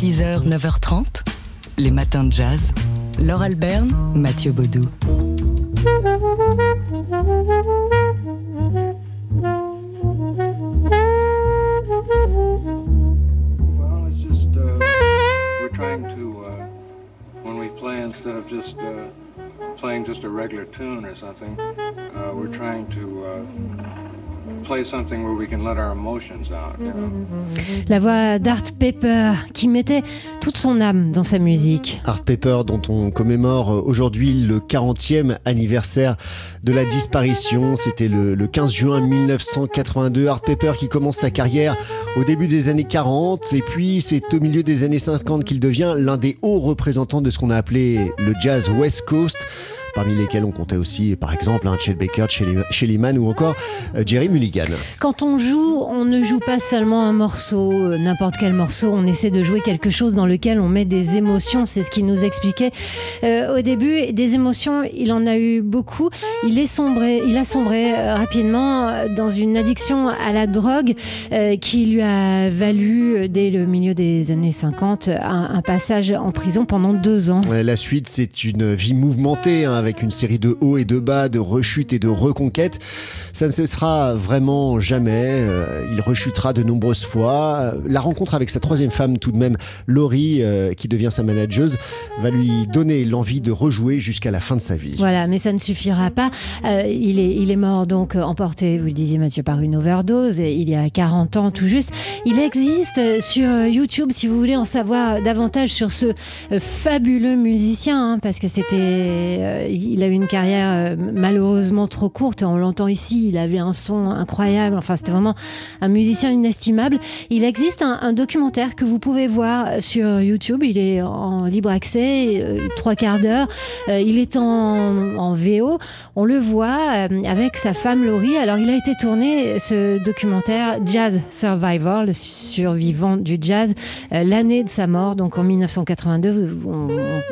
6h, 9h30, les matins de jazz. Laure Alberne, Mathieu Baudou. Instead of just uh, playing just a regular tune or something, uh, we're trying to uh, La voix d'Art Pepper qui mettait toute son âme dans sa musique. Art Paper dont on commémore aujourd'hui le 40e anniversaire de la disparition. C'était le, le 15 juin 1982. Art Paper qui commence sa carrière au début des années 40 et puis c'est au milieu des années 50 qu'il devient l'un des hauts représentants de ce qu'on a appelé le jazz West Coast parmi lesquels on comptait aussi par exemple un Chet Baker, Shelly, Shelly Manne ou encore euh, Jerry Mulligan. Quand on joue, on ne joue pas seulement un morceau, euh, n'importe quel morceau, on essaie de jouer quelque chose dans lequel on met des émotions, c'est ce qu'il nous expliquait euh, au début. Des émotions, il en a eu beaucoup. Il, est sombré, il a sombré rapidement dans une addiction à la drogue qui lui a valu, dès le milieu des années 50, un, un passage en prison pendant deux ans. Ouais, La suite, c'est une vie mouvementée, hein, avec une série de hauts et de bas, de rechutes et de reconquêtes. Ça ne cessera vraiment jamais. euh, il rechutera de nombreuses fois. Euh, La rencontre avec sa troisième femme, tout de même, Laurie, euh, qui devient sa manageuse, va lui donner l'envie de rejouer jusqu'à la fin de sa vie. Voilà, mais ça ne suffira pas. Il, est, mort donc emporté, vous le disiez Mathieu, par une overdose, il y a 40 ans tout juste. Il existe sur YouTube, si vous voulez en savoir davantage sur ce fabuleux musicien, hein, parce que c'était, il a eu une carrière euh, malheureusement trop courte, on l'entend ici, il avait un son incroyable, enfin c'était vraiment un musicien inestimable. Il existe un, documentaire que vous pouvez voir sur YouTube, il est en libre accès, euh, trois quarts d'heure, Euh, il est en, VO, on le voit avec sa femme Laurie. Alors il a été tourné, ce documentaire Jazz Survivor, le survivant du jazz, l'année de sa mort, donc en 1982. On,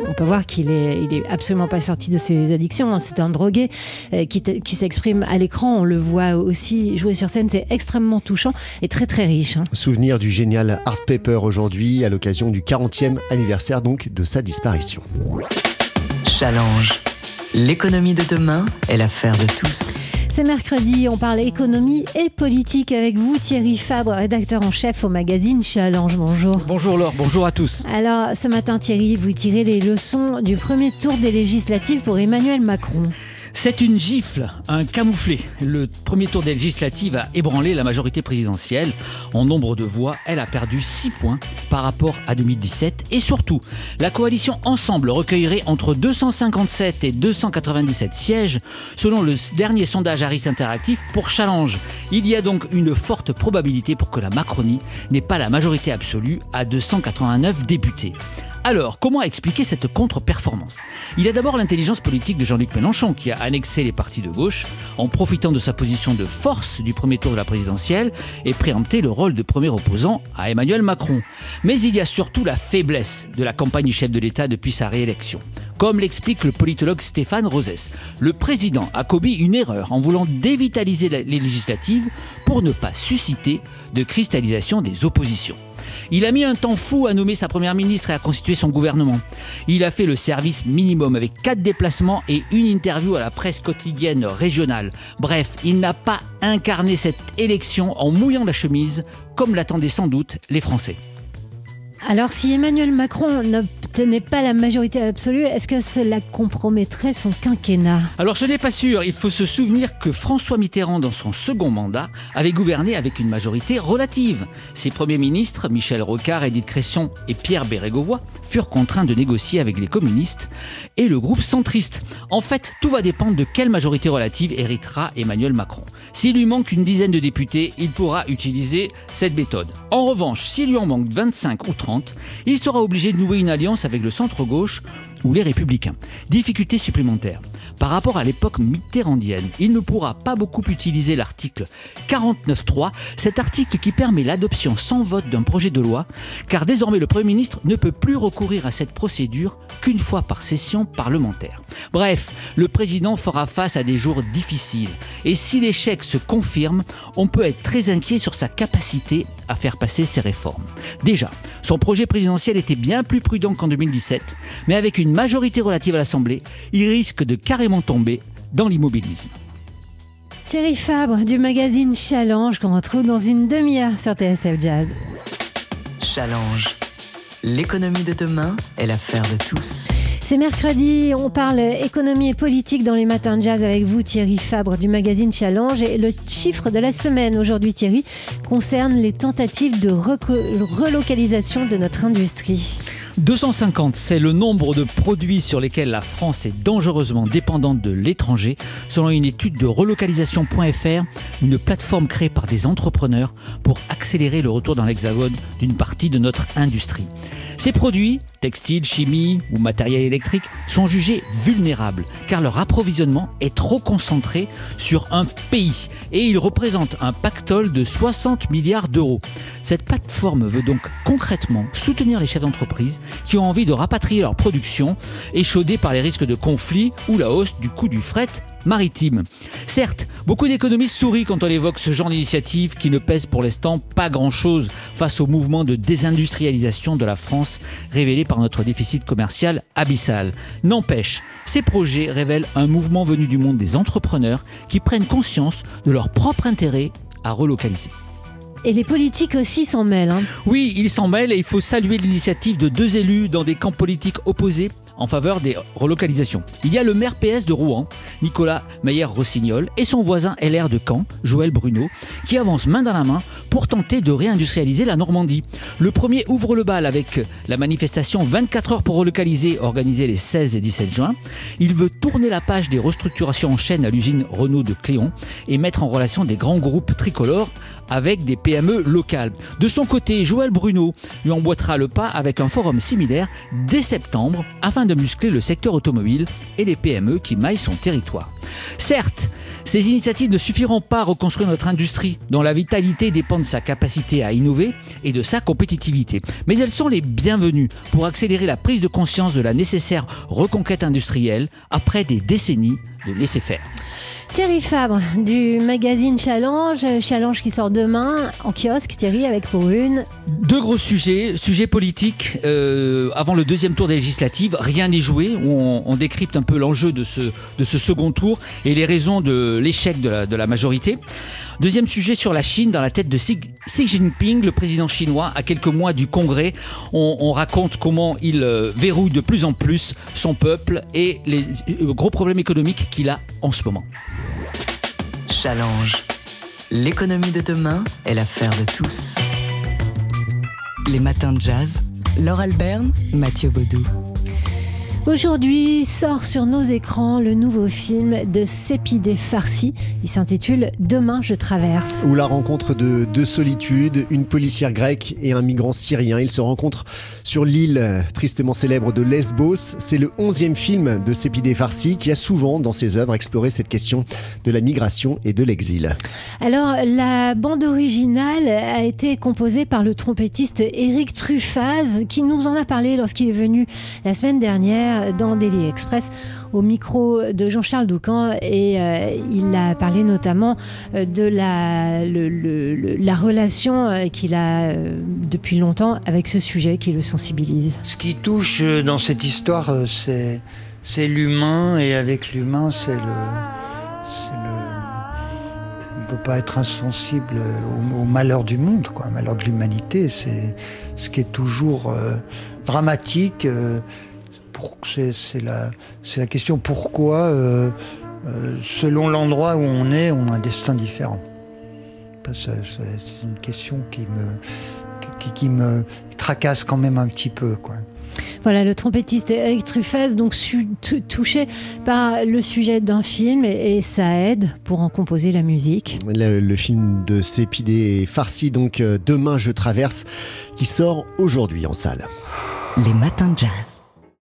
on peut voir qu'il est, il est absolument pas sorti de ses addictions. hein. C'est un drogué euh, qui s'exprime à l'écran. On le voit aussi jouer sur scène. C'est extrêmement touchant et très très riche. hein. Souvenir du génial Art Paper aujourd'hui, à l'occasion du 40e anniversaire donc de sa disparition. Challenge. L'économie de demain est l'affaire de tous. C'est mercredi, on parle économie et politique avec vous, Thierry Fabre, rédacteur en chef au magazine Challenge. Bonjour. Bonjour Laure, bonjour à tous. Alors, ce matin, Thierry, vous tirez les leçons du premier tour des législatives pour Emmanuel Macron. C'est une gifle, un camouflé. Le premier tour des législatives a ébranlé la majorité présidentielle. En nombre de voix, elle a perdu 6 points par rapport à 2017. Et surtout, la coalition Ensemble recueillerait entre 257 et 297 sièges, selon le dernier sondage Harris Interactif pour Challenge. Il y a donc une forte probabilité pour que la Macronie n'ait pas la majorité absolue à 289 députés. Alors, comment expliquer cette contre-performance? Il y a d'abord l'intelligence politique de Jean-Luc Mélenchon qui a annexé les partis de gauche en profitant de sa position de force du premier tour de la présidentielle et préempté le rôle de premier opposant à Emmanuel Macron. Mais il y a surtout la faiblesse de la campagne du chef de l'État depuis sa réélection. Comme l'explique le politologue Stéphane Rosès, le président a commis une erreur en voulant dévitaliser les législatives pour ne pas susciter de cristallisation des oppositions. Il a mis un temps fou à nommer sa première ministre et à constituer son gouvernement. Il a fait le service minimum avec quatre déplacements et une interview à la presse quotidienne régionale. Bref, il n'a pas incarné cette élection en mouillant la chemise, comme l'attendaient sans doute les Français. Alors, si Emmanuel Macron n'obtenait pas la majorité absolue, est-ce que cela compromettrait son quinquennat Alors ce n'est pas sûr, il faut se souvenir que François Mitterrand, dans son second mandat, avait gouverné avec une majorité relative. Ses premiers ministres, Michel Rocard, Édith Cresson et Pierre Bérégovoy, furent contraints de négocier avec les communistes et le groupe centriste. En fait, tout va dépendre de quelle majorité relative héritera Emmanuel Macron. S'il lui manque une dizaine de députés, il pourra utiliser cette méthode. En revanche, s'il lui en manque 25 ou 30, il sera obligé de nouer une alliance avec le centre-gauche ou les Républicains. Difficulté supplémentaire. Par rapport à l'époque mitterrandienne, il ne pourra pas beaucoup utiliser l'article 49.3, cet article qui permet l'adoption sans vote d'un projet de loi, car désormais le Premier ministre ne peut plus recourir à cette procédure qu'une fois par session parlementaire. Bref, le président fera face à des jours difficiles, et si l'échec se confirme, on peut être très inquiet sur sa capacité à faire passer ses réformes. Déjà, son projet présidentiel était bien plus prudent qu'en 2017, mais avec une majorité relative à l'Assemblée, il risque de carrément tomber dans l'immobilisme. Thierry Fabre du magazine Challenge qu'on retrouve dans une demi-heure sur TSF Jazz. Challenge. L'économie de demain est l'affaire de tous. C'est mercredi, on parle économie et politique dans les matins de jazz avec vous Thierry Fabre du magazine Challenge et le chiffre de la semaine aujourd'hui Thierry concerne les tentatives de relocalisation de notre industrie. 250, c'est le nombre de produits sur lesquels la France est dangereusement dépendante de l'étranger, selon une étude de relocalisation.fr, une plateforme créée par des entrepreneurs pour accélérer le retour dans l'hexagone d'une partie de notre industrie. Ces produits, textiles, chimie ou matériel électrique, sont jugés vulnérables car leur approvisionnement est trop concentré sur un pays et ils représentent un pactole de 60 milliards d'euros. Cette plateforme veut donc concrètement soutenir les chefs d'entreprise qui ont envie de rapatrier leur production, échaudée par les risques de conflit ou la hausse du coût du fret maritime. Certes, beaucoup d'économistes sourient quand on évoque ce genre d'initiative qui ne pèse pour l'instant pas grand-chose face au mouvement de désindustrialisation de la France révélé par notre déficit commercial abyssal. N'empêche, ces projets révèlent un mouvement venu du monde des entrepreneurs qui prennent conscience de leur propre intérêt à relocaliser. Et les politiques aussi s'en mêlent. Hein. Oui, ils s'en mêlent et il faut saluer l'initiative de deux élus dans des camps politiques opposés en faveur des relocalisations. Il y a le maire PS de Rouen, Nicolas Meyer-Rossignol, et son voisin LR de Caen, Joël Bruno, qui avancent main dans la main pour tenter de réindustrialiser la Normandie. Le premier ouvre le bal avec la manifestation 24 heures pour relocaliser organisée les 16 et 17 juin. Il veut tourner la page des restructurations en chaîne à l'usine Renault de Cléon et mettre en relation des grands groupes tricolores avec des PME locales. De son côté, Joël Bruno lui emboîtera le pas avec un forum similaire dès septembre afin de muscler le secteur automobile et les PME qui maillent son territoire. Certes, ces initiatives ne suffiront pas à reconstruire notre industrie, dont la vitalité dépend de sa capacité à innover et de sa compétitivité. Mais elles sont les bienvenues pour accélérer la prise de conscience de la nécessaire reconquête industrielle après des décennies de laisser-faire. Thierry Fabre du magazine Challenge, Challenge qui sort demain en kiosque, Thierry, avec pour une. Deux gros sujets, sujet politique. Euh, avant le deuxième tour des législatives, rien n'est joué. On, on, décrypte un peu l'enjeu de ce, de ce second tour et les raisons de l'échec de la, de la majorité. Deuxième sujet sur la Chine, dans la tête de Xi, Jinping, le président chinois, à quelques mois du Congrès. On, on raconte comment il euh, verrouille de plus en plus son peuple et les euh, gros problèmes économiques qu'il a en ce moment. Challenge. L'économie de demain est l'affaire de tous. Les matins de jazz. Laure Alberne, Mathieu Baudou. Aujourd'hui sort sur nos écrans le nouveau film de Sépidé Farsi. Il s'intitule Demain je traverse. Où la rencontre de deux solitudes, une policière grecque et un migrant syrien. Ils se rencontrent sur l'île tristement célèbre de Lesbos. C'est le onzième film de Sépidé Farsi qui a souvent dans ses œuvres exploré cette question de la migration et de l'exil. Alors la bande originale a été composée par le trompettiste Eric Truffaz qui nous en a parlé lorsqu'il est venu la semaine dernière dans Daily Express au micro de Jean-Charles Doucan et euh, il a parlé notamment euh, de la, la relation euh, qu'il a depuis longtemps avec ce sujet qui le sensibilise. Ce qui touche dans cette histoire, c'est, l'humain et avec l'humain, c'est le, On ne peut pas être insensible au, malheur du monde, quoi, au malheur de l'humanité. C'est ce qui est toujours dramatique c'est la, la, question pourquoi, euh, euh, selon l'endroit où on est, on a un destin différent. C'est une question qui me, qui, qui, me tracasse quand même un petit peu. Quoi. Voilà, le trompettiste Eric Truffaz, donc touché par le sujet d'un film et, ça aide pour en composer la musique. Le, le film de Sépidé Farsi, donc euh, Demain je traverse, qui sort aujourd'hui en salle. Les matins de jazz.